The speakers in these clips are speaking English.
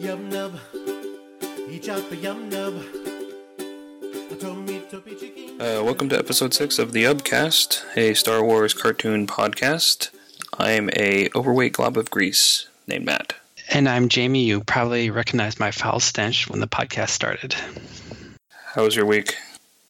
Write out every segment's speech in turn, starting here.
Yub nub. Each up a yub nub. A tummy tuppy chicken. Uh, welcome to episode six of the Yubcast, a Star Wars cartoon podcast. I'm a overweight glob of grease named Matt. And I'm Jamie. You probably recognized my foul stench when the podcast started. How was your week?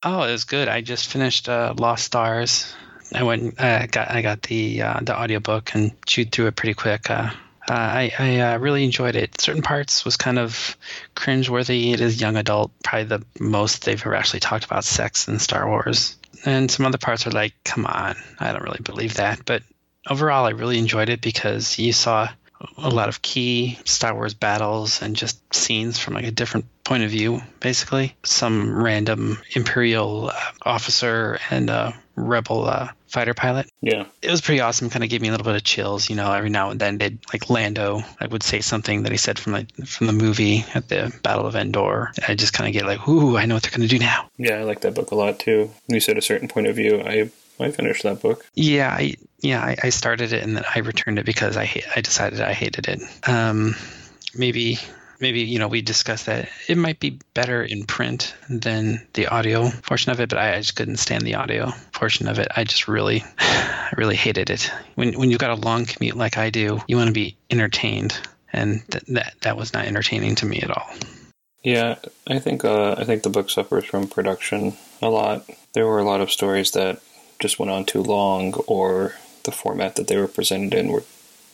Oh, it was good. I just finished uh, Lost Stars. I went, I got, I got the uh, the audiobook and chewed through it pretty quick. Uh, uh, I, I uh, really enjoyed it. Certain parts was kind of cringeworthy. It is young adult, probably the most they've ever actually talked about sex in Star Wars. And some other parts are like, come on, I don't really believe that. But overall, I really enjoyed it because you saw a lot of key Star Wars battles and just scenes from like a different point of view, basically. Some random Imperial uh, officer and a rebel uh, fighter pilot. Yeah. It was pretty awesome. Kind of gave me a little bit of chills. You know, every now and then they'd like Lando. I would say something that he said from like from the movie at the Battle of Endor. I just kind of get like, ooh, I know what they're gonna do now. Yeah, I like that book a lot too. You said a certain point of view, I I finished that book. Yeah, I yeah I, I started it and then I returned it because I I decided I hated it. Um, maybe maybe you know we discussed that it might be better in print than the audio portion of it, but I, I just couldn't stand the audio portion of it. I just really really hated it. When when you've got a long commute like I do, you want to be entertained, and th- that that was not entertaining to me at all. Yeah, I think uh, I think the book suffers from production a lot. There were a lot of stories that just went on too long, or the format that they were presented in were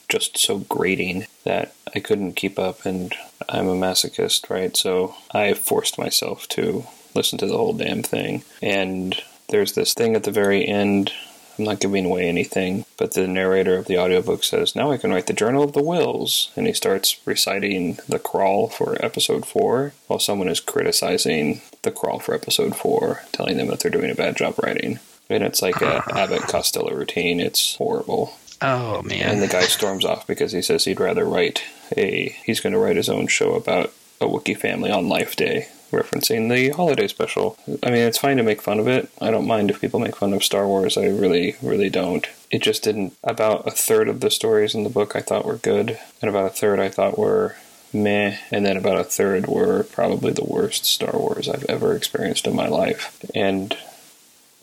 just so grating that I couldn't keep up. And I'm a masochist, right? So I forced myself to listen to the whole damn thing. And there's this thing at the very end. I'm not giving away anything, but the narrator of the audiobook says, Now I can write the Journal of the Whills. And he starts reciting the crawl for episode four while someone is criticizing the crawl for episode four, telling them that they're doing a bad job writing. And it's like a Abbott Costello routine. It's horrible. Oh man! And the guy storms off because he says he'd rather write a. He's going to write his own show about a Wookiee family on Life Day, referencing the holiday special. I mean, it's fine to make fun of it. I don't mind if people make fun of Star Wars. I really, really don't. It just didn't. About a third of the stories in the book I thought were good, and about a third I thought were meh, and then about a third were probably the worst Star Wars I've ever experienced in my life. And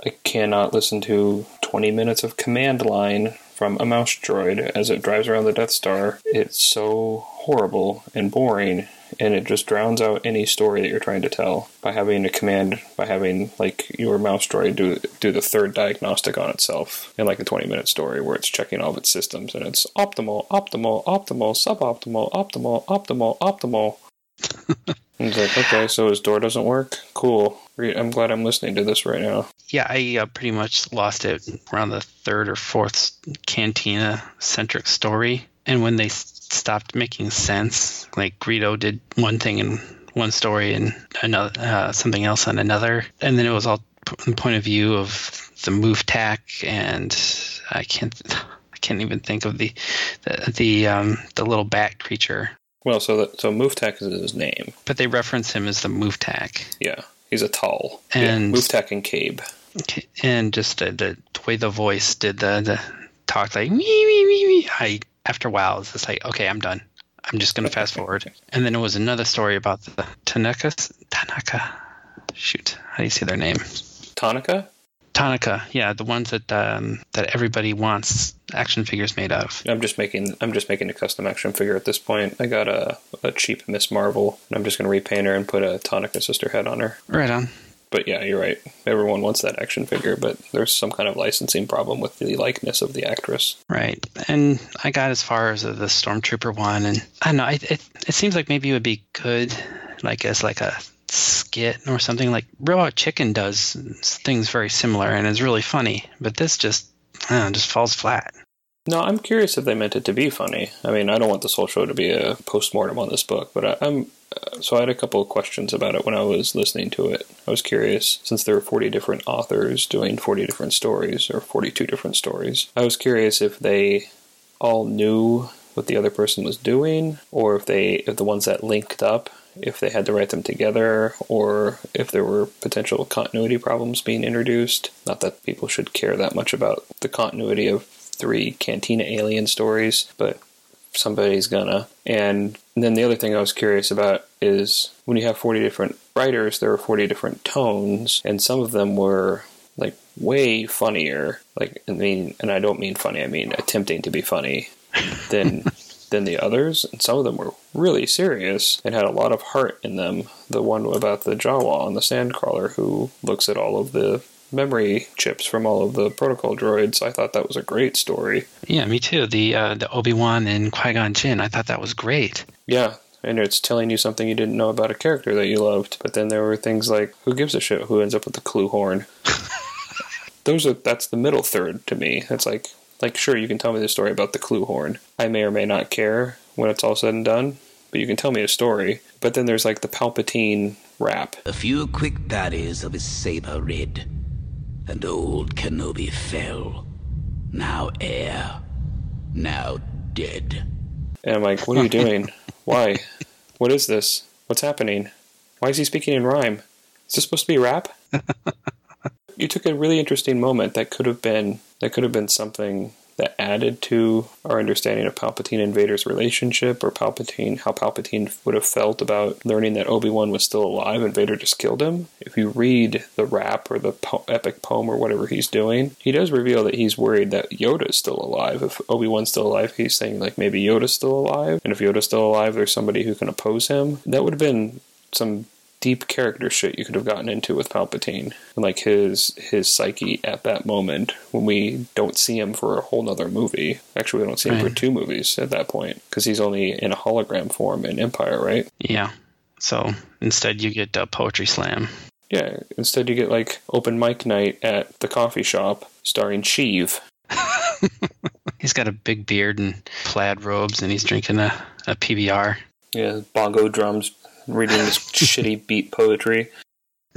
I cannot listen to 20 minutes of command line from a mouse droid as it drives around the Death Star. It's so horrible and boring, and it just drowns out any story that you're trying to tell by having a command, by having like your mouse droid do do the third diagnostic on itself in like a 20 minute story where it's checking all of its systems and it's optimal, optimal, optimal, suboptimal, optimal, optimal, optimal. It's like, okay, so his door doesn't work? Cool. I'm glad I'm listening to this right now. Yeah, I uh, pretty much lost it around the third or fourth cantina centric story. And when they stopped making sense, like Greedo did one thing in one story and another uh, something else on another, and then it was all p- the point of view of the move tack, and I can't, I can't even think of the the the, um, the little bat creature. Well, so that, so Muftak is his name. But they reference him as the move tack. Yeah, he's a tall. And- yeah, Muftak and Kabe. Okay, and just the, the way the voice did the, the talk like me me me me I after a while it's just like okay I'm done I'm just gonna fast forward and then it was another story about the Tanaka Tanaka shoot how do you say their name Tanaka? Tanaka yeah the ones that um, that everybody wants action figures made of I'm just making I'm just making a custom action figure at this point. I got a, a cheap Miss Marvel, and I'm just gonna repaint her and put a Tanaka sister head on her. right on But yeah, you're right. Everyone wants that action figure, but there's some kind of licensing problem with the likeness of the actress. Right, and I got as far as the stormtrooper one, and I don't know. It, it it seems like maybe it would be good, like as like a skit or something. Like Robot Chicken does things very similar and is really funny, but this just I don't know, just falls flat. No, I'm curious if they meant it to be funny. I mean, I don't want this whole show to be a post-mortem on this book, but I, I'm uh, so I had a couple of questions about it when I was listening to it. I was curious since there were 40 different authors doing 40 different stories or 42 different stories. I was curious if they all knew what the other person was doing or if they if the ones that linked up if they had to write them together or if there were potential continuity problems being introduced. Not that people should care that much about the continuity of three Cantina alien stories, but somebody's gonna. And then the other thing I was curious about is when you have 40 different writers, there are 40 different tones, and some of them were like way funnier. Like, I mean, and I don't mean funny, I mean attempting to be funny than. than the others, and some of them were really serious and had a lot of heart in them. The one about the Jawa and the Sandcrawler who looks at all of the memory chips from all of the protocol droids. I thought that was a great story. Yeah, me too. The uh, the Obi Wan and Qui Gon Jinn. I thought that was great. Yeah, and it's telling you something you didn't know about a character that you loved. But then there were things like, who gives a shit who ends up with the kloo horn? Those are that's the middle third to me. It's like like sure you can tell me the story about the kloo horn. I may or may not care when it's all said and done, but you can tell me a story. But then there's like the Palpatine rap. A few quick parries of his saber rid, and old Kenobi fell. Now heir, now dead. And I'm like, what are you doing? Why? What is this? What's happening? Why is he speaking in rhyme? Is this supposed to be rap? you took a really interesting moment that could have been that could have been something that added to our understanding of Palpatine and Vader's relationship, or Palpatine, how Palpatine would have felt about learning that Obi Wan was still alive and Vader just killed him. If you read the rap or the po- epic poem or whatever he's doing, he does reveal that he's worried that Yoda's still alive. If Obi Wan's still alive, he's saying like maybe Yoda's still alive, and if Yoda's still alive, there's somebody who can oppose him. That would have been some deep character shit you could have gotten into with Palpatine and like his his psyche at that moment when we don't see him for a whole nother movie. Actually, we don't see him for two movies at that point because he's only in a hologram form in Empire, right? Yeah. So instead, you get a poetry slam. Yeah. Instead, you get like open mic night at the coffee shop starring Sheev. He's got a big beard and plaid robes, and he's drinking a, a PBR. Yeah, bongo drums reading this shitty beat poetry.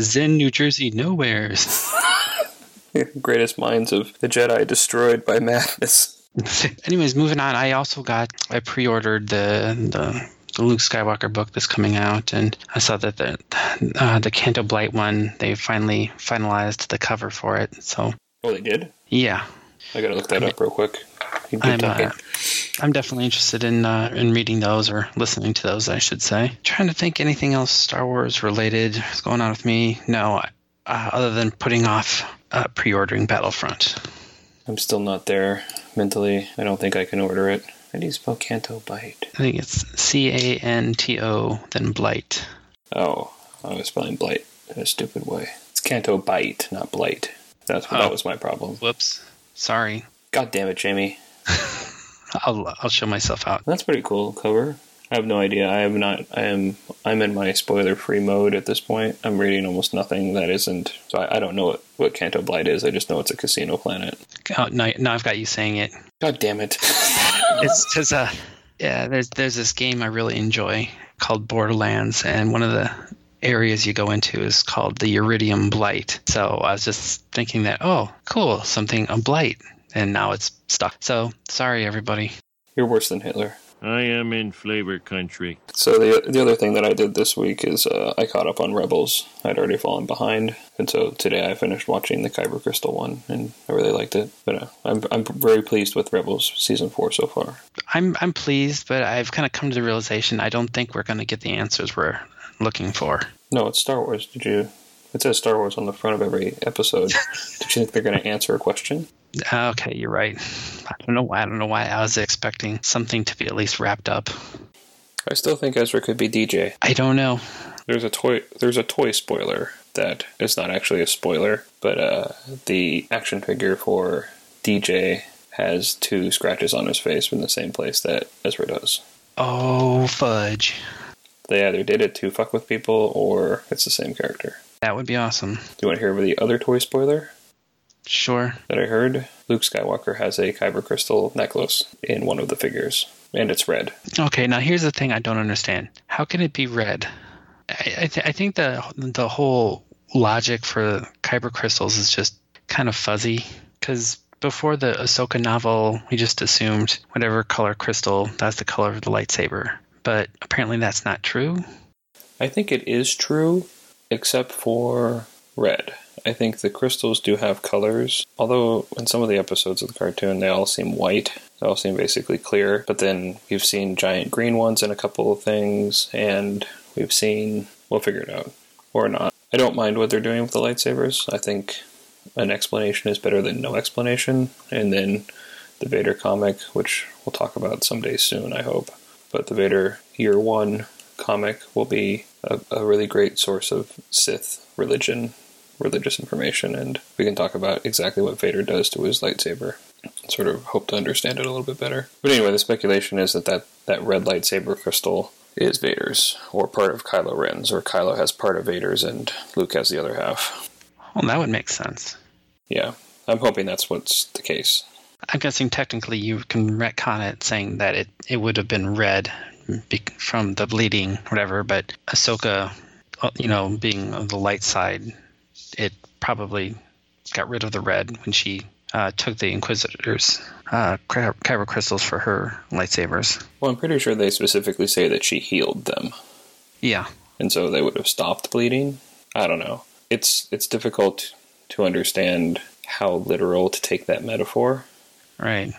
Zen, New Jersey, nowheres. Greatest minds of the Jedi destroyed by madness. Anyways, moving on. I also got I pre-ordered the the, the Luke Skywalker book that's coming out, and I saw that the uh, the Canto Blight one they finally finalized the cover for it. So Oh, they did. yeah, I gotta look that up real quick. I'm uh, I'm definitely interested in uh, in reading those or listening to those. I should say. Trying to think anything else Star Wars related is going on with me. No, uh, other than putting off uh, pre-ordering Battlefront. I'm still not there mentally. I don't think I can order it. How do you spell Canto Bight? I think it's C A N T O then Blight. Oh, I was spelling Blight in a stupid way. It's Canto Bight, not Blight. That's that Oh. was my problem. Whoops. Sorry. God damn it, Jamie. I'll I'll show myself out. That's pretty cool cover. I have no idea. I am not. I am. I'm in my spoiler-free mode at this point. I'm reading almost nothing that isn't. So I, I don't know what, what Canto Blight is. I just know it's a casino planet. Oh, now, now I've got you saying it. God damn it. It's because uh, yeah, there's there's this game I really enjoy called Borderlands, and one of the areas you go into is called the Eridium Blight. So I was just thinking that oh, cool, something a blight, and now it's stuck. So sorry, everybody. You're worse than Hitler. I am in flavor country. So the the other thing that I did this week is uh, I caught up on Rebels. I'd already fallen behind, and so today I finished watching the Kyber Crystal one, and I really liked it. But uh, I'm I'm very pleased with Rebels season four so far. I'm I'm pleased, but I've kind of come to the realization I don't think we're going to get the answers we're looking for. No, it's Star Wars. Did you? It says Star Wars on the front of every episode. Did you think they're going to answer a question? Ah, Okay, you're right. I don't know why. I don't know why I was expecting something to be at least wrapped up. I still think Ezra could be DJ. I don't know. There's a toy. There's a toy spoiler that is not actually a spoiler, but uh, the action figure for DJ has two scratches on his face in the same place that Ezra does. Oh fudge! They either did it to fuck with people, or it's the same character. That would be awesome. Do you want to hear about the other toy spoiler Sure. that I heard? Luke Skywalker has a kyber crystal necklace in one of the figures, and it's red. Okay, now here's the thing I don't understand. How can it be red? I, I, th- I think the the whole logic for kyber crystals is just kind of fuzzy because before the Ahsoka novel, we just assumed whatever color crystal, that's the color of the lightsaber. But apparently that's not true. I think it is true, except for red. I think the crystals do have colors, although in some of the episodes of the cartoon they all seem white. They all seem basically clear. But then we've seen giant green ones in a couple of things, and we've seen. We'll figure it out. Or not. I don't mind what they're doing with the lightsabers. I think an explanation is better than no explanation. And then the Vader comic, which we'll talk about someday soon, I hope. But the Vader Year One comic will be a, a really great source of Sith religion, religious information, and we can talk about exactly what Vader does to his lightsaber. Sort of hope to understand it a little bit better. But anyway, the speculation is that that, that red lightsaber crystal is Vader's, or part of Kylo Ren's, or Kylo has part of Vader's and Luke has the other half. Well, that would make sense. Yeah, I'm hoping that's what's the case. I'm guessing technically you can retcon it saying that it, it would have been red be- from the bleeding, whatever, but Ahsoka, uh, you know, being on the light side, it probably got rid of the red when she uh, took the Inquisitors' uh, kyber crystals for her lightsabers. Well, I'm pretty sure they specifically say that she healed them, Yeah. and so they would have stopped bleeding. I don't know. It's it's difficult to understand how literal to take that metaphor, Right.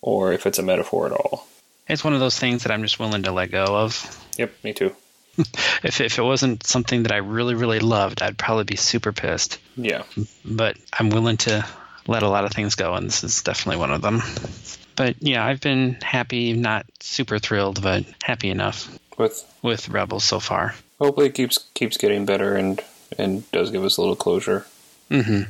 or if it's a metaphor at all. It's one of those things that I'm just willing to let go of. Yep, me too. If, if it wasn't something that I really, really loved, I'd probably be super pissed. Yeah, But I'm willing to let a lot of things go, and this is definitely one of them. But yeah, I've been happy, not super thrilled, but happy enough with with Rebels so far. hopefully it keeps keeps getting better and and does give us a little closure. hmm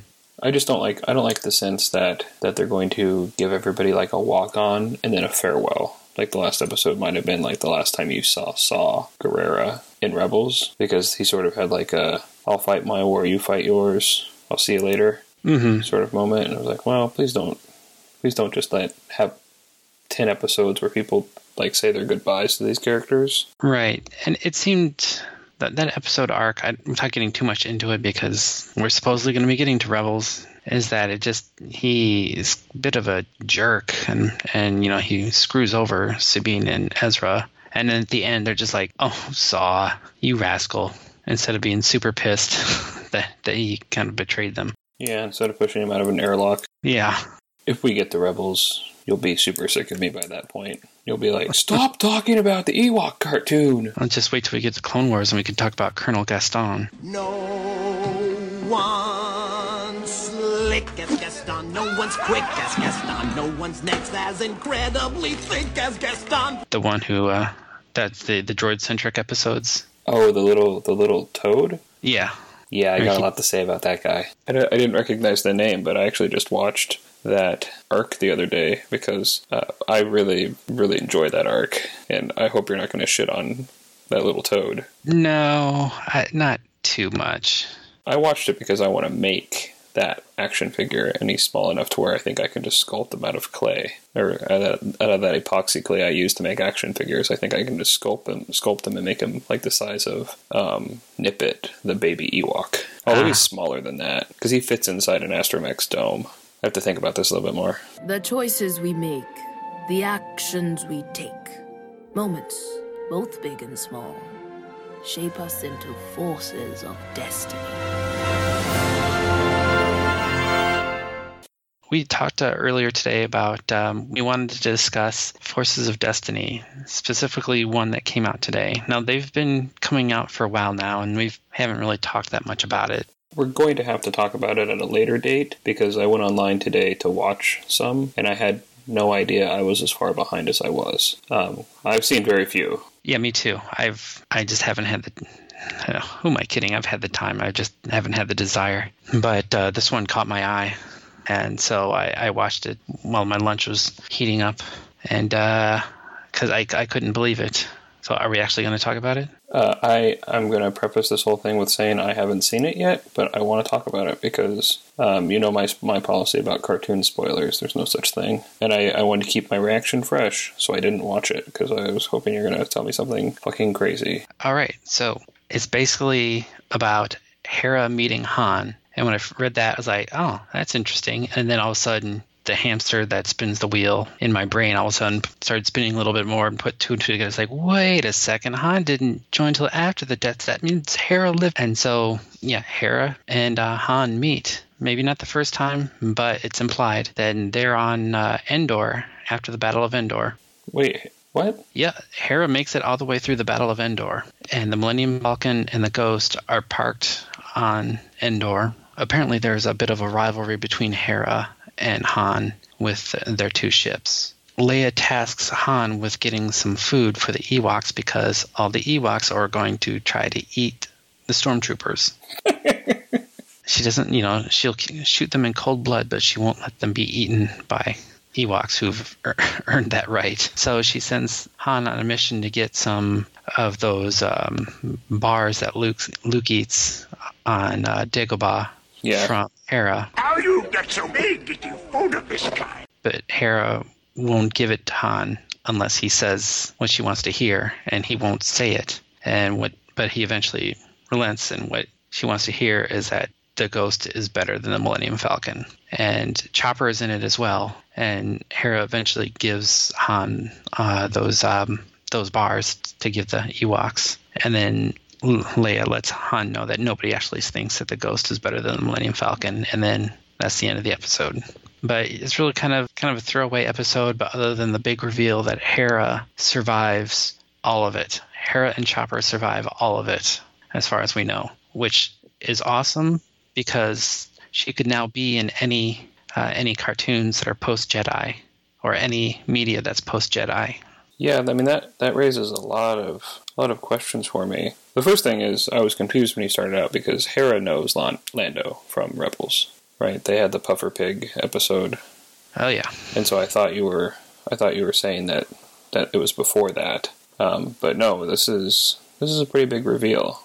I just don't like I don't like the sense that that they're going to give everybody like a walk on and then a farewell. Like the last episode might have been like the last time you saw saw Gerrera in Rebels because he sort of had like a I'll fight my war, you fight yours. I'll see you later hmm sort of moment and I was like, well, please don't please don't just let have 10 episodes where people like say their goodbyes to these characters. Right, and it seemed that that episode arc. I, without getting too much into it, because we're supposedly going to be getting to Rebels. Is that it? Just he is a bit of a jerk, and and you know he screws over Sabine and Ezra, and then at the end they're just like, "Oh, Saw, you rascal!" Instead of being super pissed that that he kind of betrayed them. Yeah, instead of pushing him out of an airlock. Yeah, if we get the rebels, you'll be super sick of me by that point. You'll be like, "Stop talking about the Ewok cartoon." I'll just wait till we get to Clone Wars and we can talk about Colonel Gascon. No one's slick as Gaston. No one's quick as Gaston. No one's next as incredibly thick as Gaston. The one who uh, that's the the droid centric episodes. Oh, the little the little toad. Yeah, Yeah, I got a lot to say about that guy. I, I didn't recognize the name, but I actually just watched that arc the other day because uh, I really really enjoy that arc, and I hope you're not going to shit on that little toad. No, I, not too much. I watched it because I want to make that action figure, and he's small enough to where I think I can just sculpt him out of clay or out of, out of that epoxy clay I use to make action figures. I think I can just sculpt him, sculpt him, and make him like the size of um, Nippet, the baby Ewok. Although Ah. he's smaller than that because he fits inside an Astromech's dome. I have to think about this a little bit more. The choices we make, the actions we take, moments, both big and small, shape us into forces of destiny. We talked uh, earlier today about um, we wanted to discuss Forces of Destiny, specifically one that came out today. Now they've been coming out for a while now, and we haven't really talked that much about it. We're going to have to talk about it at a later date because I went online today to watch some, and I had no idea I was as far behind as I was. Um, I've seen very few. Yeah, me too. I've I just haven't had the. uh, Who am I kidding? I've had the time. I just haven't had the desire. But uh, this one caught my eye, and so I, I watched it while my lunch was heating up, and because I I couldn't believe it. So are we actually going to talk about it? Uh, I I'm going to preface this whole thing with saying I haven't seen it yet, but I want to talk about it because um, you know my my policy about cartoon spoilers. There's no such thing, and I I wanted to keep my reaction fresh, so I didn't watch it because I was hoping you're going to tell me something fucking crazy. All right. So it's basically about Hera meeting Han. And when I read that, I was like, oh, that's interesting. And then all of a sudden, the hamster that spins the wheel in my brain all of a sudden started spinning a little bit more and put two and two together. It's like, wait a second, Han didn't join until after the deaths. That means Hera lived. And so, yeah, Hera and uh, Han meet. Maybe not the first time, but it's implied. Then they're on uh, Endor after the Battle of Endor. Wait, what? Yeah, Hera makes it all the way through the Battle of Endor, and the Millennium Falcon and the Ghost are parked on Endor. Apparently, there's a bit of a rivalry between Hera and Han with their two ships. Leia tasks Han with getting some food for the Ewoks because all the Ewoks are going to try to eat the stormtroopers. she doesn't, you know, she'll shoot them in cold blood, but she won't let them be eaten by Ewoks who've earned that right. So she sends Han on a mission to get some of those um, bars that Luke Luke eats on uh, Dagobah Yeah. from Hera. How you get so big that you food of this kind? but Hera won't give it to Han unless he says what she wants to hear, and he won't say it. And what, but he eventually relents, and what she wants to hear is that the Ghost is better than the Millennium Falcon, and Chopper is in it as well. And Hera eventually gives Han uh, those um, those bars to give the Ewoks, and then Leia lets Han know that nobody actually thinks that the Ghost is better than the Millennium Falcon, and then that's the end of the episode. But it's really kind of kind of a throwaway episode. But other than the big reveal that Hera survives all of it, Hera and Chopper survive all of it, as far as we know, which is awesome because she could now be in any uh, any cartoons that are post Jedi or any media that's post Jedi. Yeah, I mean that that raises a lot of a lot of questions for me. The first thing is I was confused when he started out because Hera knows Lan- Lando from Rebels, right? They had the puffer pig episode, Oh yeah, and so I thought you were I thought you were saying that that it was before that. Um, but no, this is this is a pretty big reveal.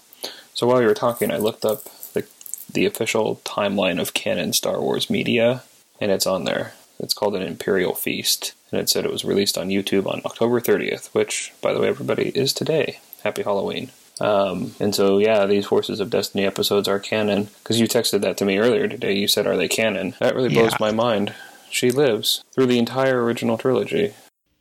So while you were talking, I looked up the the official timeline of canon Star Wars media, and it's on there. It's called an Imperial Feast, and it said it was released on YouTube on October 30th, which, by the way, everybody is today. Happy Halloween. Um, and so, yeah, these Forces of Destiny episodes are canon. Because you texted that to me earlier today. You said, Are they canon? That really blows Yeah. my mind. She lives through the entire original trilogy.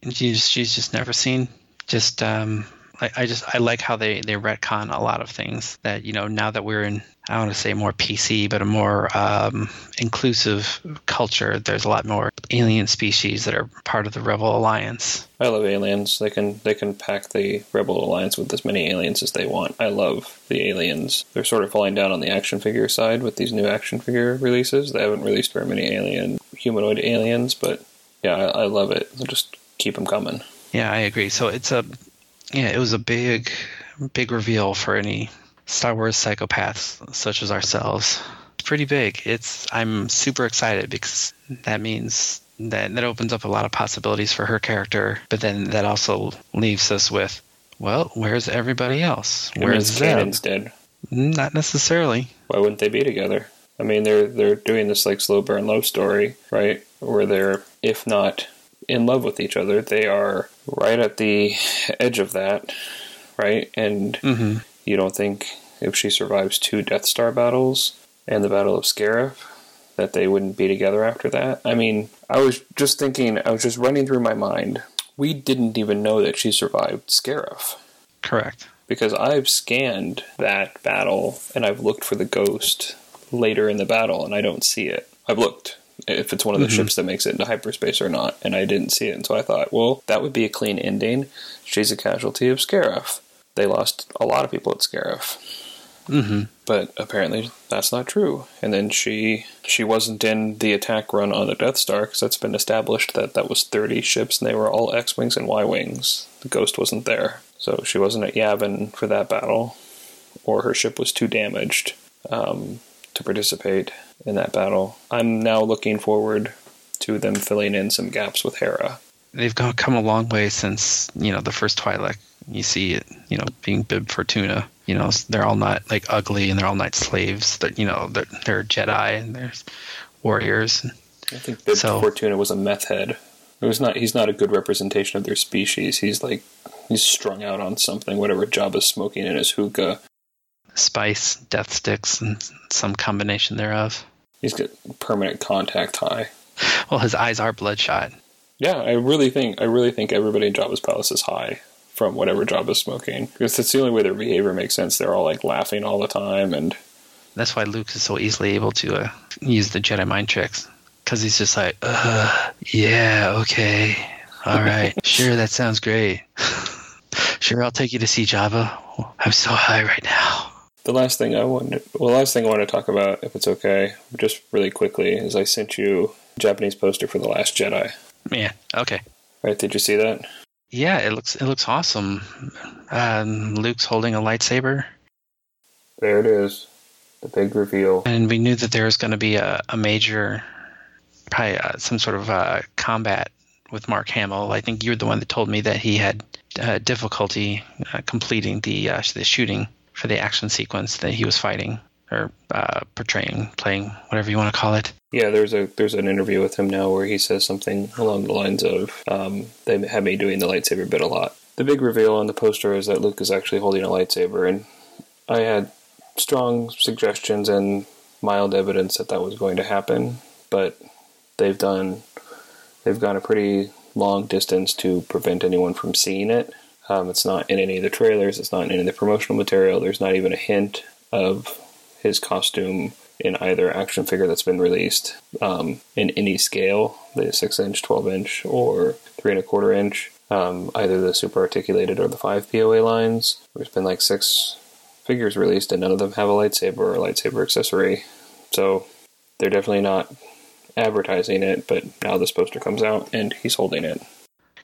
and she's she's just never seen. Just um, I, I just I like how they they retcon a lot of things that you know now that we're in I want to say more PC but a more um, inclusive culture. There's a lot more alien species that are part of the Rebel Alliance. I love aliens. They can they can pack the Rebel Alliance with as many aliens as they want. I love the aliens. They're sort of falling down on the action figure side with these new action figure releases. They haven't released very many alien humanoid aliens, but yeah, I, I love it. They'll just keep them coming. Yeah, I agree. So it's a yeah, it was a big big reveal for any Star Wars psychopaths such as ourselves. It's pretty big. It's I'm super excited because that means that that opens up a lot of possibilities for her character, but then that also leaves us with well, where's everybody else? Where's Zeb? dead. Mm, not necessarily. Why wouldn't they be together? I mean, they're they're doing this like slow burn love story, right? Where they're, if not in love with each other, they are right at the edge of that, right? And hmm you don't think if she survives two Death Star battles and the Battle of Scarif that they wouldn't be together after that? I mean, I was just thinking, I was just running through my mind. We didn't even know that she survived Scarif Correct. because I've scanned that battle and I've looked for the ghost later in the battle and I don't see it. I've looked if it's one of the ships that makes it into hyperspace or not, and I didn't see it. And so I thought, well, that would be a clean ending. She's a casualty of Scarif. They lost a lot of people at Scarif. hmm But apparently that's not true. And then she she wasn't in the attack run on the Death Star because that's been established that that was 30 ships and they were all X wings and Y wings. The Ghost wasn't there, so she wasn't at Yavin for that battle, or her ship was too damaged um, to participate in that battle. I'm now looking forward to them filling in some gaps with Hera. They've gone, come a long way since you know the first Twi'lek. You see it, you know, being Bib Fortuna. You know, they're all not like ugly and they're all not slaves. They're, you know, they're, they're Jedi and they're warriors. I think Bib So- Fortuna was a meth head. It was not. He's not a good representation of their species. He's like he's strung out on something. Whatever Jabba's smoking in his hookah. Spice, death sticks, and some combination thereof. He's got permanent contact high. Well, his eyes are bloodshot. Yeah, I really think I really think everybody in Jabba's palace is high from whatever Jabba's smoking because that's the only way their behavior makes sense. They're all like laughing all the time, and That's why Luke is so easily able to uh, use the Jedi mind tricks because he's just like, yeah, okay, All right. Sure, that sounds great. sure, I'll take you to see Jabba. I'm so high right now. The last thing I wanted, well, the last thing I want to talk about, if it's okay, just really quickly, is I sent you a Japanese poster for The Last Jedi. Yeah. Okay. Right? Did you see that? Yeah, it looks it looks awesome. Um, Luke's holding a lightsaber, There it is. The big reveal. and we knew that there was going to be a, a major, probably uh, some sort of uh, combat with Mark Hamill. I think you're the one that told me that he had uh, difficulty uh, completing the uh, the shooting for the action sequence that he was fighting or uh, portraying, playing, whatever you want to call it. Yeah, there's a there's an interview with him now where he says something along the lines of, um, "They had me doing the lightsaber bit a lot." The big reveal on the poster is that Luke is actually holding a lightsaber, and I had strong suggestions and mild evidence that that was going to happen, but they've done they've gone a pretty long distance to prevent anyone from seeing it. Um, it's not in any of the trailers. It's not in any of the promotional material. There's not even a hint of his costume in either action figure that's been released um, in any scale, the six inch, twelve inch, or three and a quarter inch. Um, either the super articulated or the five POA lines. There's been like six figures released, and none of them have a lightsaber or a lightsaber accessory. So they're definitely not advertising it. But now this poster comes out, and he's holding it.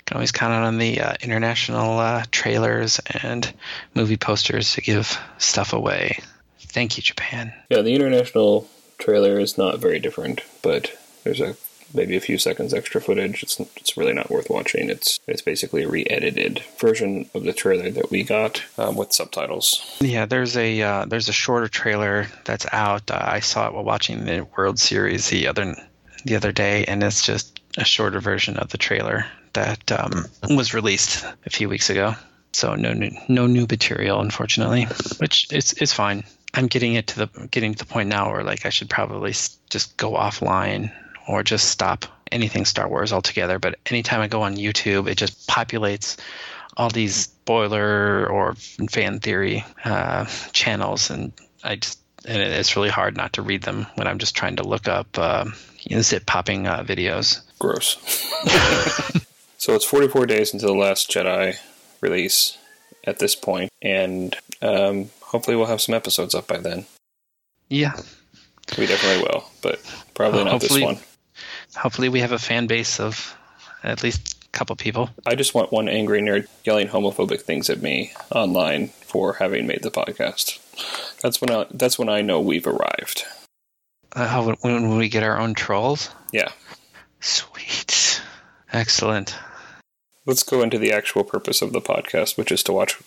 Can always count on the uh, international uh, trailers and movie posters to give stuff away. Thank you, Japan. Yeah, the international trailer is not very different, but there's a maybe a few seconds extra footage. It's it's really not worth watching. It's it's basically a re-edited version of the trailer that we got um, with subtitles. Yeah, there's a uh, there's a shorter trailer that's out. Uh, I saw it while watching the World Series the other the other day, and it's just a shorter version of the trailer that um, was released a few weeks ago. So no new no new material, unfortunately, which is is fine. I'm getting it to the getting to the point now where like I should probably just go offline or just stop anything Star Wars altogether. But anytime I go on YouTube, it just populates all these spoiler or fan theory uh, channels, and I just and it's really hard not to read them when I'm just trying to look up uh, you know, zip popping uh, videos. Gross. so it's 44 days until the Last Jedi release at this point, and um, hopefully we'll have some episodes up by then. Yeah, We definitely will, but probably Uh, not this one. hopefully we have a fan base of at least a couple people. I just want one angry nerd yelling homophobic things at me online for having made the podcast. That's when I, that's when I know we've arrived. Uh, when, when we get our own trolls? Yeah. Sweet, excellent. Let's go into the actual purpose of the podcast, which is to watch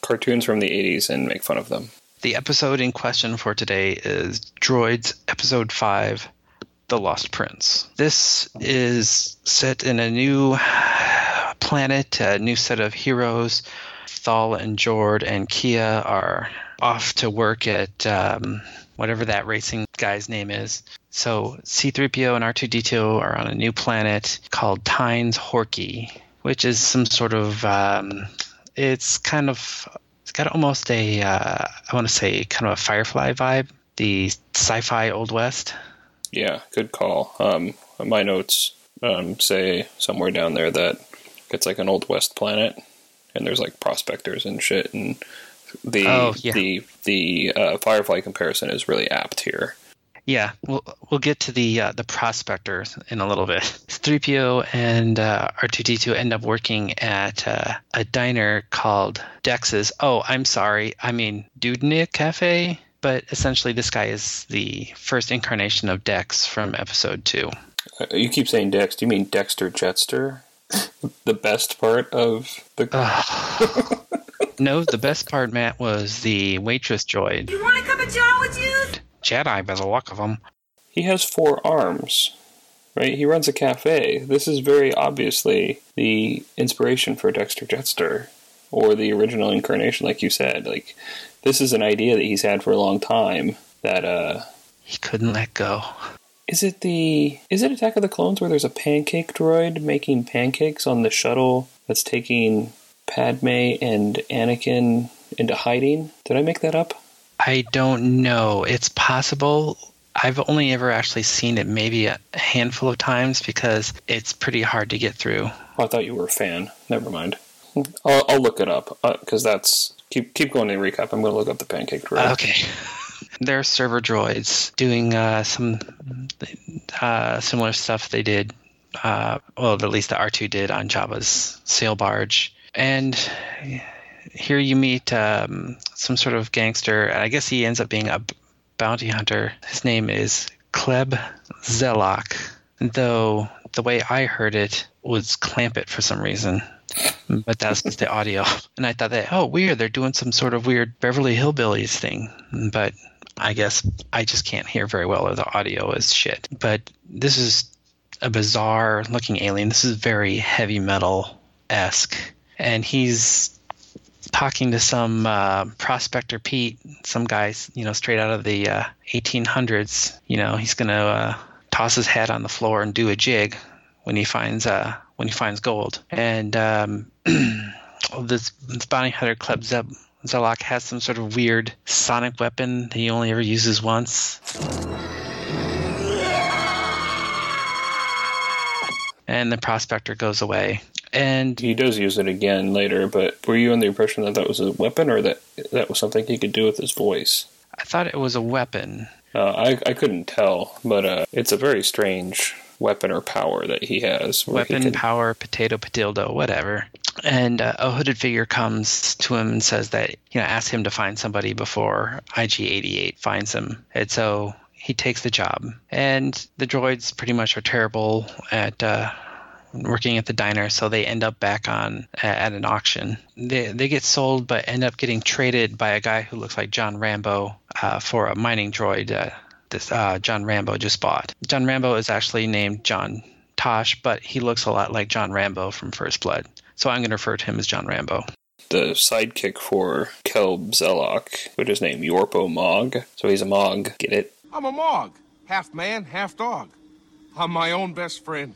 cartoons from the 80s and make fun of them. The episode in question for today is Droids Episode 5 The Lost Prince. This is set in a new planet, a new set of heroes. Thall and Jord and Kea are off to work at um, whatever that racing guy's name is. So C3PO and R2D2 are on a new planet called Tyne's Horky, which is some sort of. Um, it's kind of it's got almost a uh, I want to say kind of a Firefly vibe, the sci-fi old west. Yeah, good call. Um, my notes um, say somewhere down there that it's like an old west planet, and there's like prospectors and shit, and the Oh, yeah. the the uh, Firefly comparison is really apt here. Yeah, we'll we'll get to the uh, the prospectors in a little bit. 3PO and uh, R2D2 end up working at uh, a diner called Dex's. Oh, I'm sorry, I mean Doodnik Cafe. But essentially, this guy is the first incarnation of Dex from Episode Two. Uh, You keep saying Dex. Do you mean Dexter Jetster? the best part of the No, the best part, Matt, was the waitress droid. You want to come and jar with you? Jedi, by the luck of him. he has four arms, right? He runs a cafe. This is very obviously the inspiration for Dexter Jetster, or the original incarnation, like you said. Like this is an idea that he's had for a long time. That uh, He couldn't let go. is it the is it Attack of the Clones where there's a pancake droid making pancakes on the shuttle that's taking Padme and Anakin into hiding? Did I make that up? I don't know. It's possible. I've only ever actually seen it maybe a handful of times because it's pretty hard to get through Oh, I thought you were a fan. Never mind. I'll, I'll look it up because that's keep keep going to recap. I'm going to look up the pancake droid. Okay. They're server droids doing uh, some uh, similar stuff they did, uh, well, at least the R2 did on Jabba's sail barge. And here you meet um, some sort of gangster, and I guess he ends up being a bounty hunter. His name is Kleb Zellock, though the way I heard it was Clampett for some reason. But that's just the audio. And I thought that, oh, weird, they're doing some sort of weird Beverly Hillbillies thing. But I guess I just can't hear very well, or the audio is shit. But this is a bizarre looking alien. This is very heavy metal esque. And he's talking to some uh, prospector Pete, some guys, you know, straight out of the uh, 1800s. You know, he's gonna uh, toss his head on the floor and do a jig when he finds uh, when he finds gold. And um, this, this bounty hunter Kleb Zeb- has some sort of weird sonic weapon that he only ever uses once. And the prospector goes away. And He does use it again later, but were you under the impression that that was a weapon or that that was something he could do with his voice? I thought it was a weapon. Uh, I I couldn't tell, but uh, it's a very strange weapon or power that he has. where he weapon, can- power, potato, patildo, whatever. And uh, a hooded figure comes to him and says that, you know, ask him to find somebody before IG 88 finds him. And so he takes the job. And the droids pretty much are terrible at uh, working at the diner, so they end up back on at an auction. They, they get sold, but end up getting traded by a guy who looks like John Rambo uh, for a mining droid. Uh, this uh, John Rambo just bought. John Rambo is actually named John Tosh, but he looks a lot like John Rambo from First Blood. So I'm going to refer to him as John Rambo. the sidekick for Kleb Zellock, which is named Yorpo Mog. So he's a Mog. Get it? I'm a Mog. Half man, half dog. I'm my own best friend.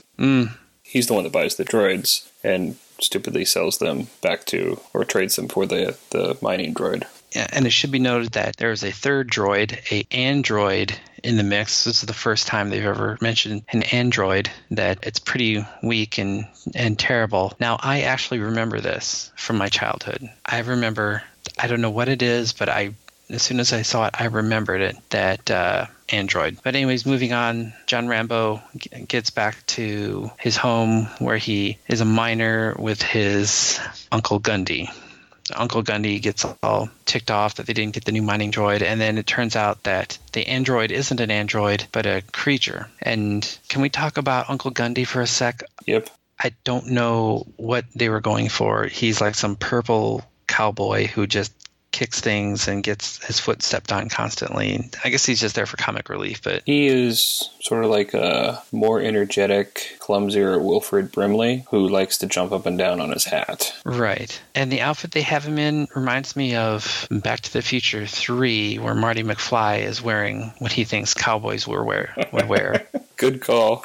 He's the one that buys the droids and stupidly sells them back to or trades them for the the mining droid. Yeah, and it should be noted that there is a third droid, a android in the mix. This is the first time they've ever mentioned an android. That it's pretty weak and and terrible. Now I actually remember this from my childhood. I remember I don't know what it is, but I as soon as I saw it, I remembered it that uh, android. But anyways, moving on. John Rambo g- gets back to his home where he is a miner with his uncle Gundy. Uncle Gundy gets all ticked off that they didn't get the new mining droid, and then it turns out that the android isn't an android, but a creature. And can we talk about Uncle Gundy for a sec? Yep. I don't know what they were going for. He's like some purple cowboy who just kicks things and gets his foot stepped on constantly. I guess he's just there for comic relief, but He is sort of like a more energetic, clumsier Wilfred Brimley who likes to jump up and down on his hat. Right. And the outfit they have him in reminds me of Back to the Future 3, where Marty McFly is wearing what he thinks cowboys would wear. Would wear. Good call.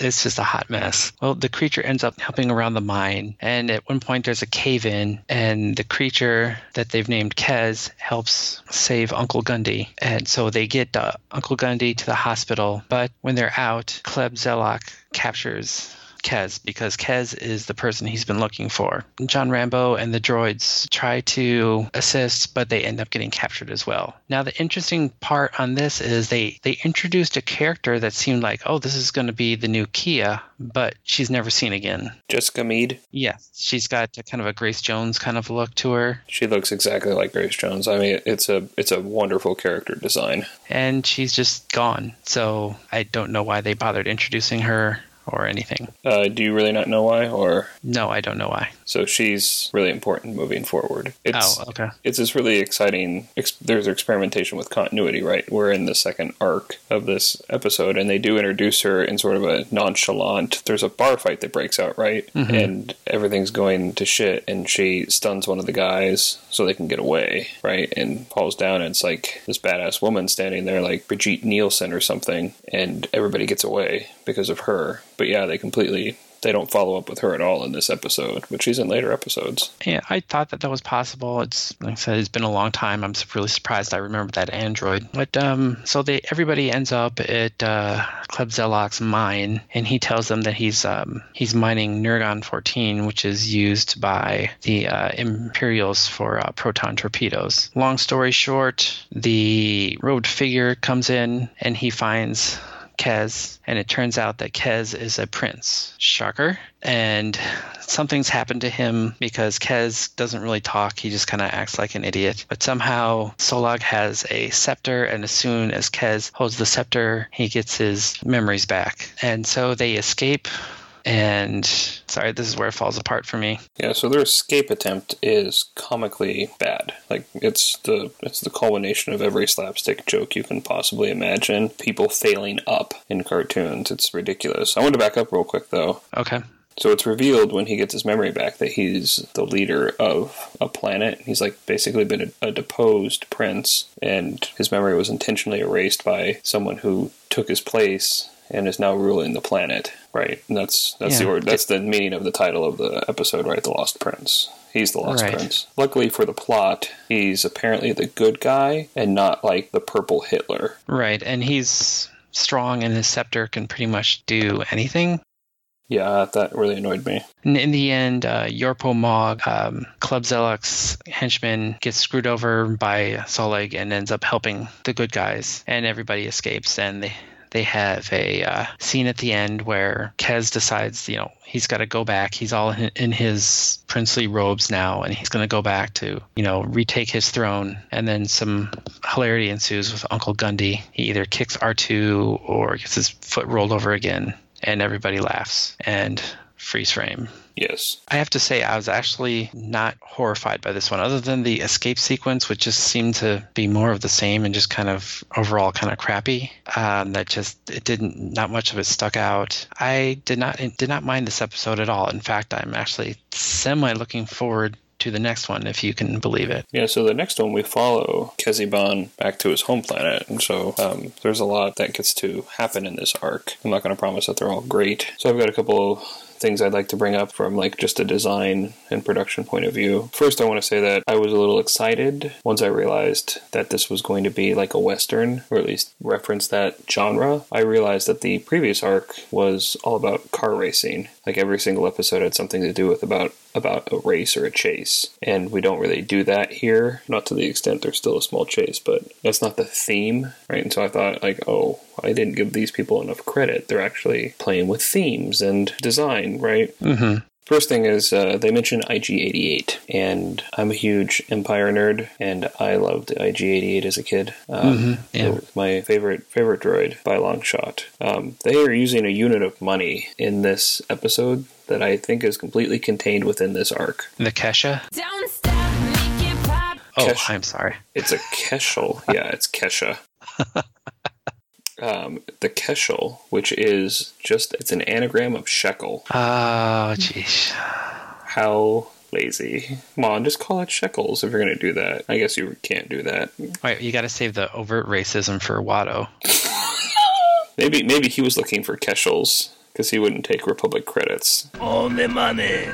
It's just a hot mess. Well, the creature ends up helping around the mine, and at one point there's a cave in, and the creature that they've named Kez helps save Uncle Gundy. And so they get uh, Uncle Gundy to the hospital, but when they're out, Kleb Zellock captures Kez because Kez is the person he's been looking for. John Rambo and the droids try to assist, but they end up getting captured as well. Now, the interesting part on this is they they introduced a character that seemed like, oh, this is going to be the new Kea, but she's never seen again. Jessica Meade. Yeah, she's got a kind of a Grace Jones kind of look to her, She looks exactly like Grace Jones. I mean, it's a it's a wonderful character design. and she's just gone. So I don't know why they bothered introducing her or anything. Uh, do you really not know why, or No, I don't know why. So she's really important moving forward? It's, oh, okay. it's this really exciting ex- there's experimentation with continuity right? We're in the second arc of this episode and they do introduce her in sort of a nonchalant there's a bar fight that breaks out right? Mm-hmm. And everything's going to shit and she stuns one of the guys so they can get away right? And falls down and it's like this badass woman standing there like Brigitte Nielsen or something and everybody gets away because of her. But yeah they completely they don't follow up with her at all in this episode, but she's in later episodes. Yeah, I thought that that was possible. It's like I said, it's been a long time. I'm really surprised I remember that android. But um, so they everybody ends up at uh, Kleb Zellock's mine, and he tells them that he's um, he's mining Nergon 14, which is used by the uh, Imperials for uh, proton torpedoes. Long story short, the robed figure comes in and he finds Kez, and it turns out that Kez is a prince. Shocker. And something's happened to him because Kez doesn't really talk. He just kind of acts like an idiot. But somehow Solag has a scepter, and as soon as Kez holds the scepter, he gets his memories back. And so they escape and sorry, this is where it falls apart for me. Yeah, so their escape attempt is comically bad. Like it's the it's the culmination of every slapstick joke you can possibly imagine. People failing up in cartoons. It's ridiculous. I want to back up real quick though. Okay. So it's revealed when he gets his memory back that he's the leader of a planet. He's like basically been a, a, deposed prince, and his memory was intentionally erased by someone who took his place and is now ruling the planet. Right. And that's that's yeah. the that's the meaning of the title of the episode, right? The Lost Prince. He's the Lost right. Prince. Luckily for the plot, he's apparently the good guy and not like the purple Hitler. Right, and he's strong and his scepter can pretty much do anything. Yeah, that really annoyed me. In, in the end, uh, Yorpo Mog, um, Kleb Zellock's henchman, gets screwed over by Solig and ends up helping the good guys, and everybody escapes. And they they have a uh, scene at the end where Kez decides, you know, he's got to go back. He's all in his princely robes now, and he's going to go back to, you know, retake his throne. And then some hilarity ensues with Uncle Gundy. He either kicks R2 or gets his foot rolled over again, and everybody laughs. And freeze frame. Yes. I have to say, I was actually not horrified by this one, other than the escape sequence, which just seemed to be more of the same and just kind of overall kind of crappy. Um, that just it didn't not much of it stuck out. I did not did not mind this episode at all. In fact, I'm actually semi looking forward to the next one, if you can believe it. Yeah, so the next one we follow Kezibon back to his home planet, and so um, there's a lot that gets to happen in this arc. I'm not going to promise that they're all great. So I've got a couple things I'd like to bring up from like just a design and production point of view. First, I want to say that I was a little excited once I realized that this was going to be like a western, or at least reference that genre. I realized that the previous arc was all about car racing. Like every single episode had something to do with about about a race or a chase, and we don't really do that here. Not to the extent there's still a small chase, but that's not the theme, right? And so I thought like, oh, I didn't give these people enough credit. They're actually playing with themes and design, right? Mm-hmm. First thing is uh, they mention IG88, and I'm a huge Empire nerd, and I loved IG88 as a kid. Um, mm-hmm. yeah. my favorite favorite droid by a long shot. Um, they are using a unit of money in this episode that I think is completely contained within this arc. The Kesha. Don't stop, make it pop. Oh, I'm sorry. It's a Keshel. yeah, it's Kesha. um, the Keshel, which is just it's an anagram of shekel. Oh, jeez. How lazy. Come on, just call it shekels if you're going to do that. I guess you can't do that. Wait, you got to save the overt racism for Watto. maybe maybe he was looking for Keshels because he wouldn't take Republic credits. Only money.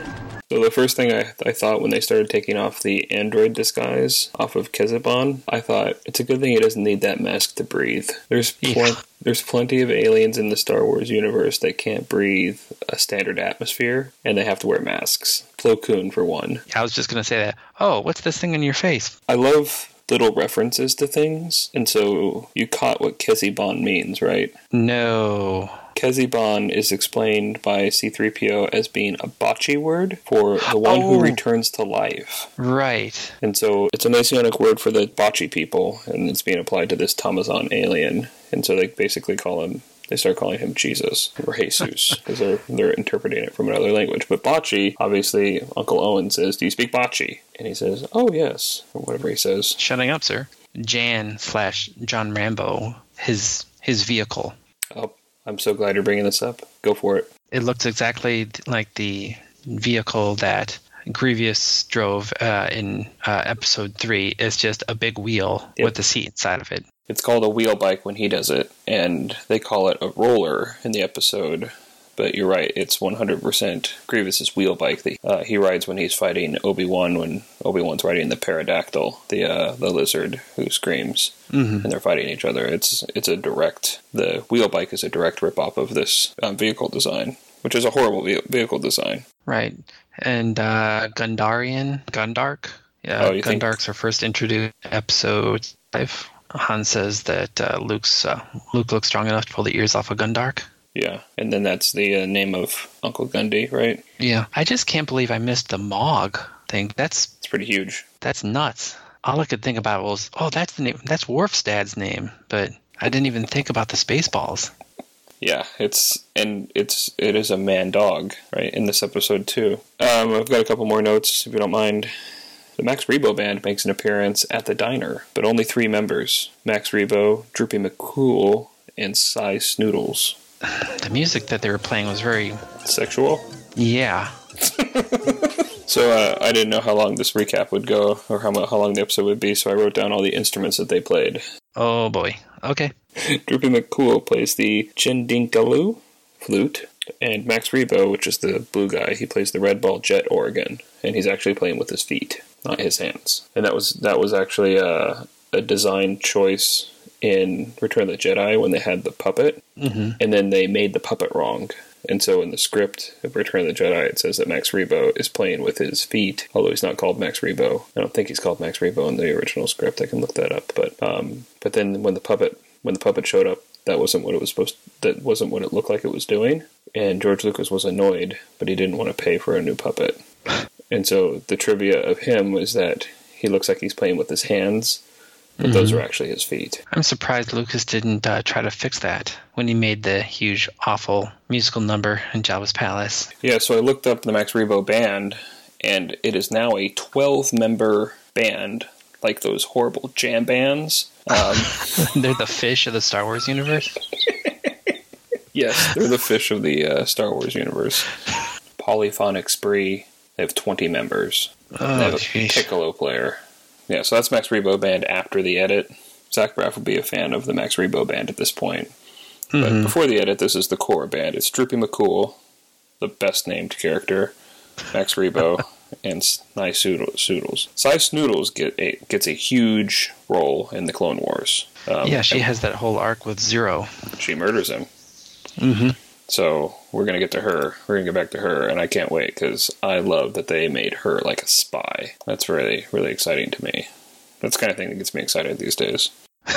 So the first thing I, I thought when they started taking off the android disguise off of Kezibon, I thought it's a good thing he doesn't need that mask to breathe. There's pl- yeah. there's plenty of aliens in the Star Wars universe that can't breathe a standard atmosphere, and they have to wear masks. Plo Koon for one. I was just gonna say that. Oh, what's this thing in your face? I love little references to things, and so you caught what Kezibon means, right? No. Kezibon is explained by C3PO as being a bocce word for the one oh. who returns to life. Right. And so it's a messianic word for the bocce people, and it's being applied to this Tamazan alien. And so they basically call him they start calling him Jesus or Jesus because they're they're interpreting it from another language. But Bocce, obviously, Uncle Owen says, "Do you speak Bocce?" And he says, "Oh yes," or whatever he says. Shutting up, sir. Jan slash John Rambo, his his vehicle. Oh, I'm so glad you're bringing this up. Go for it. It looks exactly like the vehicle that Grievous drove uh, in uh, episode three. It's just a big wheel yep. with a seat inside of it. It's called a wheel bike when he does it, and they call it a roller in the episode but you're right. It's 100% Grievous's wheel bike that uh, he rides when he's fighting Obi Wan. When Obi Wan's riding the pterodactyl, the uh, the lizard who screams, Mhm. and they're fighting each other. It's it's a direct. The wheel bike is a direct rip off of this um, vehicle design, which is a horrible ve- vehicle design. Right. And uh, Gundarian, Gundark. Yeah, Oh, you think- Gundarks are first introduced in episode five. Han says that uh, Luke's uh, Luke looks strong enough to pull the ears off a Gundark. Yeah, and then that's the uh, name of Uncle Gundy, right? Yeah. I just can't believe I missed the Mog thing. That's It's pretty huge. that's nuts. All I could think about was, oh, that's the name. That's Worf's dad's name, but I didn't even think about the Spaceballs. Yeah, it's and it's it is a man dog, right? In this episode too. Um, I've got a couple more notes if you don't mind. The Max Rebo band makes an appearance at the diner, but only three members: Max Rebo, Droopy McCool, and Sy Snootles. The music that they were playing was very, Sexual. yeah. So uh, I didn't know how long this recap would go, or how how long the episode would be. So I wrote down all the instruments that they played. Oh boy. Okay. Droopy McCool plays the Chindinkalu flute, and Max Rebo, which is the blue guy, he plays the red ball jet organ, and he's actually playing with his feet, not his hands. And that was that was actually a, a design choice in Return of the Jedi when they had the puppet, hmm and then they made the puppet wrong. And so in the script of Return of the Jedi, it says that Max Rebo is playing with his feet, although he's not called Max Rebo. I don't think he's called Max Rebo in the original script. I can look that up. But um, but then when the puppet when the puppet showed up, that wasn't what it was supposed. that wasn't what it looked like it was doing. And George Lucas was annoyed, but he didn't want to pay for a new puppet. And so the trivia of him was that he looks like he's playing with his hands, but those are actually his feet. I'm surprised Lucas didn't uh, try to fix that when he made the huge, awful musical number in Jabba's palace. Yeah, so I looked up the Max Rebo band, and it is now a 12 member band, like those horrible jam bands. Um, They're the fish of the Star Wars universe. yes, they're the fish of the uh, Star Wars universe. Polyphonic Spree, they have 20 members. Oh, they have a jeez. piccolo player. Yeah, so that's Max Rebo band after the edit. Zach Braff would be a fan of the Max Rebo band at this point. But Mhm. before the edit, this is the core band. It's Droopy McCool, the best named character, Max Rebo, and Sny Soodles. Sy Snootles get a, gets a huge role in the Clone Wars. Um, yeah, she has that whole arc with Ziro. she murders him. Mm-hmm. So we're gonna get to her. We're gonna get back to her, and I can't wait because I love that they made her like a spy. That's really, really exciting to me. That's the kind of thing that gets me excited these days.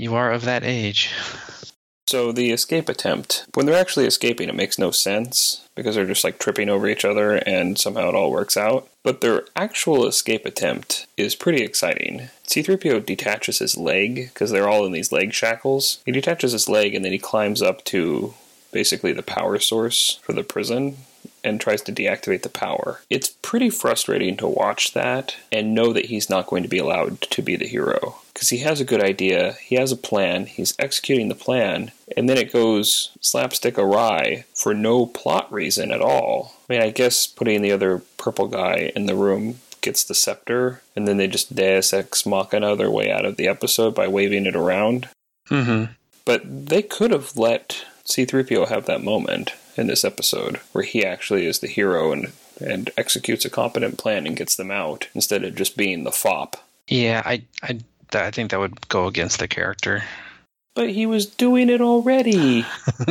You are of that age. So the escape attempt, when they're actually escaping, it makes no sense because they're just like tripping over each other and somehow it all works out. But their actual escape attempt is pretty exciting. C3PO detaches his leg because they're all in these leg shackles. He detaches his leg and then he climbs up to basically the power source for the prison and tries to deactivate the power. It's pretty frustrating to watch that and know that he's not going to be allowed to be the hero. Because he has a good idea, he has a plan, he's executing the plan, and then it goes slapstick awry for no plot reason at all. I mean, I guess putting the other purple guy in the room gets the scepter, and then they just deus ex machina their way out of the episode by waving it around. Mm-hmm. But they could have let C3PO have that moment in this episode where he actually is the hero and, and executes a competent plan and gets them out instead of just being the fop. Yeah, I, I, I think that would go against the character. But he was doing it already.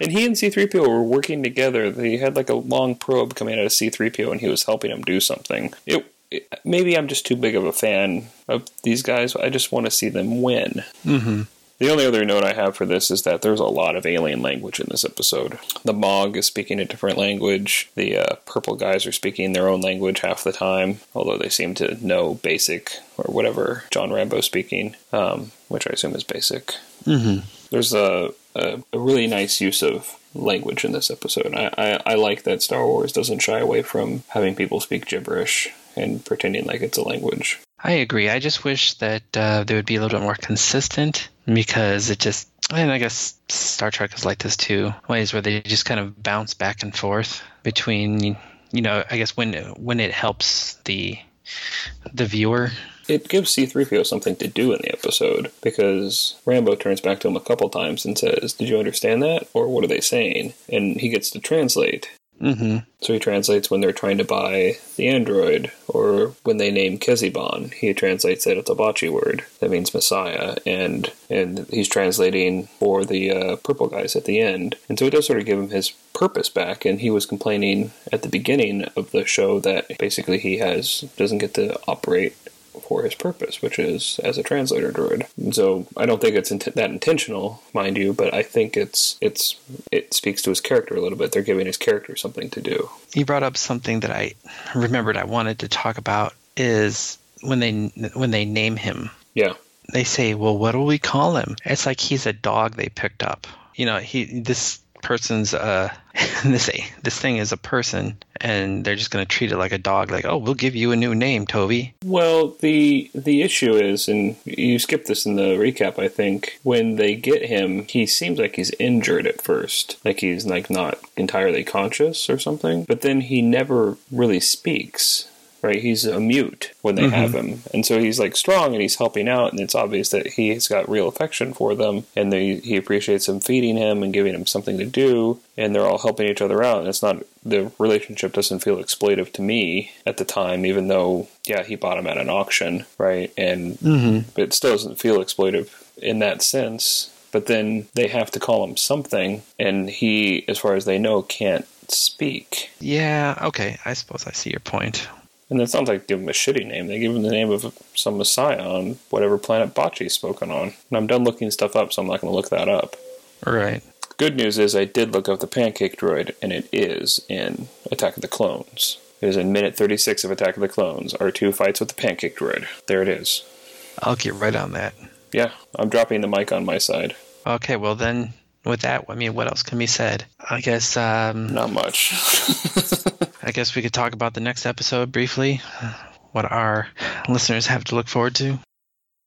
and he and C3PO were working together. They had like a long probe coming out of C3PO and he was helping him do something. It, it maybe I'm just too big of a fan of these guys. I just want to see them win. Mm-hmm. The only other note I have for this is that there's a lot of alien language in this episode. The Mog is speaking a different language. The uh, purple guys are speaking their own language half the time, although they seem to know basic or whatever John Rambo speaking, um, which I assume is basic. Mm-hmm. There's a, a, a really nice use of language in this episode. I, I, I like that Star Wars doesn't shy away from having people speak gibberish and pretending like it's a language. I agree. I just wish that uh, they would be a little bit more consistent because it just, and I guess Star Trek is like this too, ways where they just kind of bounce back and forth between, you know, I guess when when it helps the the viewer it gives C3PO something to do in the episode because Rambo turns back to him a couple times and says, Did you understand that? Or what are they saying? And he gets to translate. Mm-hmm. So he translates when they're trying to buy the android, or when they name Kezibon, he translates that it's a Bocce word that means Messiah, and and he's translating for the uh, purple guys at the end, and so it does sort of give him his purpose back. And he was complaining at the beginning of the show that basically he has doesn't get to operate for his purpose, which is as a translator droid. And so I don't think it's int- that intentional, mind you, but I think it's it's it speaks to his character a little bit. They're giving his character something to do. You brought up something that I remembered I wanted to talk about is when they when they name him. Yeah. They say, "Well, what do we call him?" It's like he's a dog they picked up. You know, he this person's uh this this thing is a person and they're just going to treat it like a dog like oh we'll give you a new name toby Well, the the issue is, and you skipped this in the recap, I think. When they get him, he seems like he's injured at first, like he's like not entirely conscious or something. But then he never really speaks. Right, he's a mute when they have mm-hmm. him, and so he's like strong and he's helping out, and it's obvious that he's got real affection for them, and they, he appreciates them feeding him and giving him something to do, and they're all helping each other out. And it's not the relationship doesn't feel exploitive to me at the time, even though yeah he bought him at an auction, right, and but it still doesn't feel exploitive in that sense. But then they have to call him something, and he, as far as they know, can't speak. yeah okay i suppose i see your point And it sounds like they give him a shitty name. They give him the name of some messiah on whatever planet Bocce's spoken on. And I'm done looking stuff up, so I'm not going to look that up. right Good news is I did look up the pancake droid, and it is in Attack of the Clones. It is in minute 36 of Attack of the Clones. R2 fights with the pancake droid. There it is. i'll get right on that Yeah, I'm dropping the mic on my side. okay well then with that i mean what else can be said i guess um Not much. i guess we could talk about the next episode briefly what our listeners have to look forward to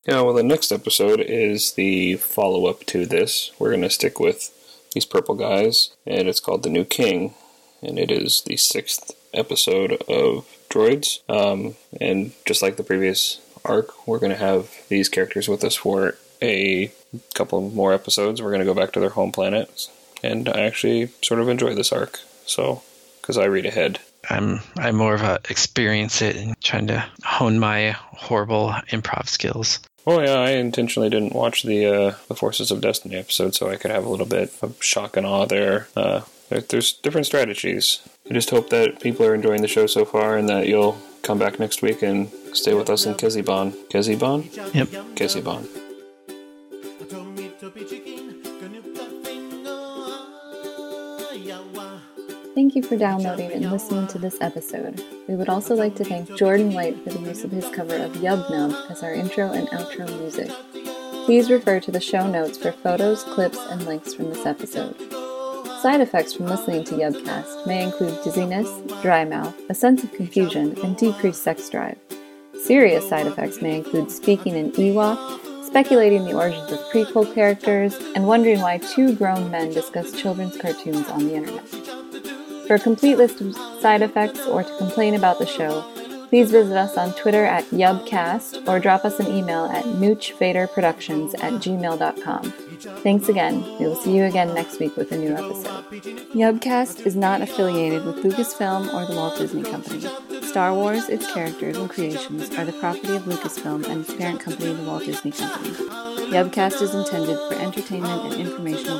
Yeah, well, the next episode is the follow up to this. We're going to stick with these purple guys, and it's called The New King, and it is the sixth episode of Droids. Um, and just like the previous arc, we're going to have these characters with us for a couple more episodes. We're going to go back to their home planet, and I actually sort of enjoy this arc, so because I read ahead. I'm I'm more of a experience it and trying to hone my horrible improv skills. Oh yeah, I intentionally didn't watch the uh, the Forces of Destiny episode so I could have a little bit of shock and awe there. Uh, there- there's different strategies. I just hope that people are enjoying the show so far and that you'll come back next week and stay with us in Kezibon. Kezibon? Yep. Kezibon. Thank you for downloading and listening to this episode. We would also like to thank Jordan White for the use of his cover of Yub Nub as our intro and outro music. Please refer to the show notes for photos, clips, and links from this episode. Side effects from listening to Yubcast may include dizziness, dry mouth, a sense of confusion, and decreased sex drive. Serious side effects may include speaking in Ewok, speculating the origins of prequel characters, and wondering why two grown men discuss children's cartoons on the internet. For a complete list of side effects or to complain about the show, please visit us on Twitter at Yubcast or drop us an email at noochvaderproductions at gmail.com. Thanks again. We will see you again next week with a new episode. Yubcast is not affiliated with Lucasfilm or the Walt Disney Company. Star Wars, its characters, and creations are the property of Lucasfilm and its parent company, the Walt Disney Company. Yubcast is intended for entertainment and informational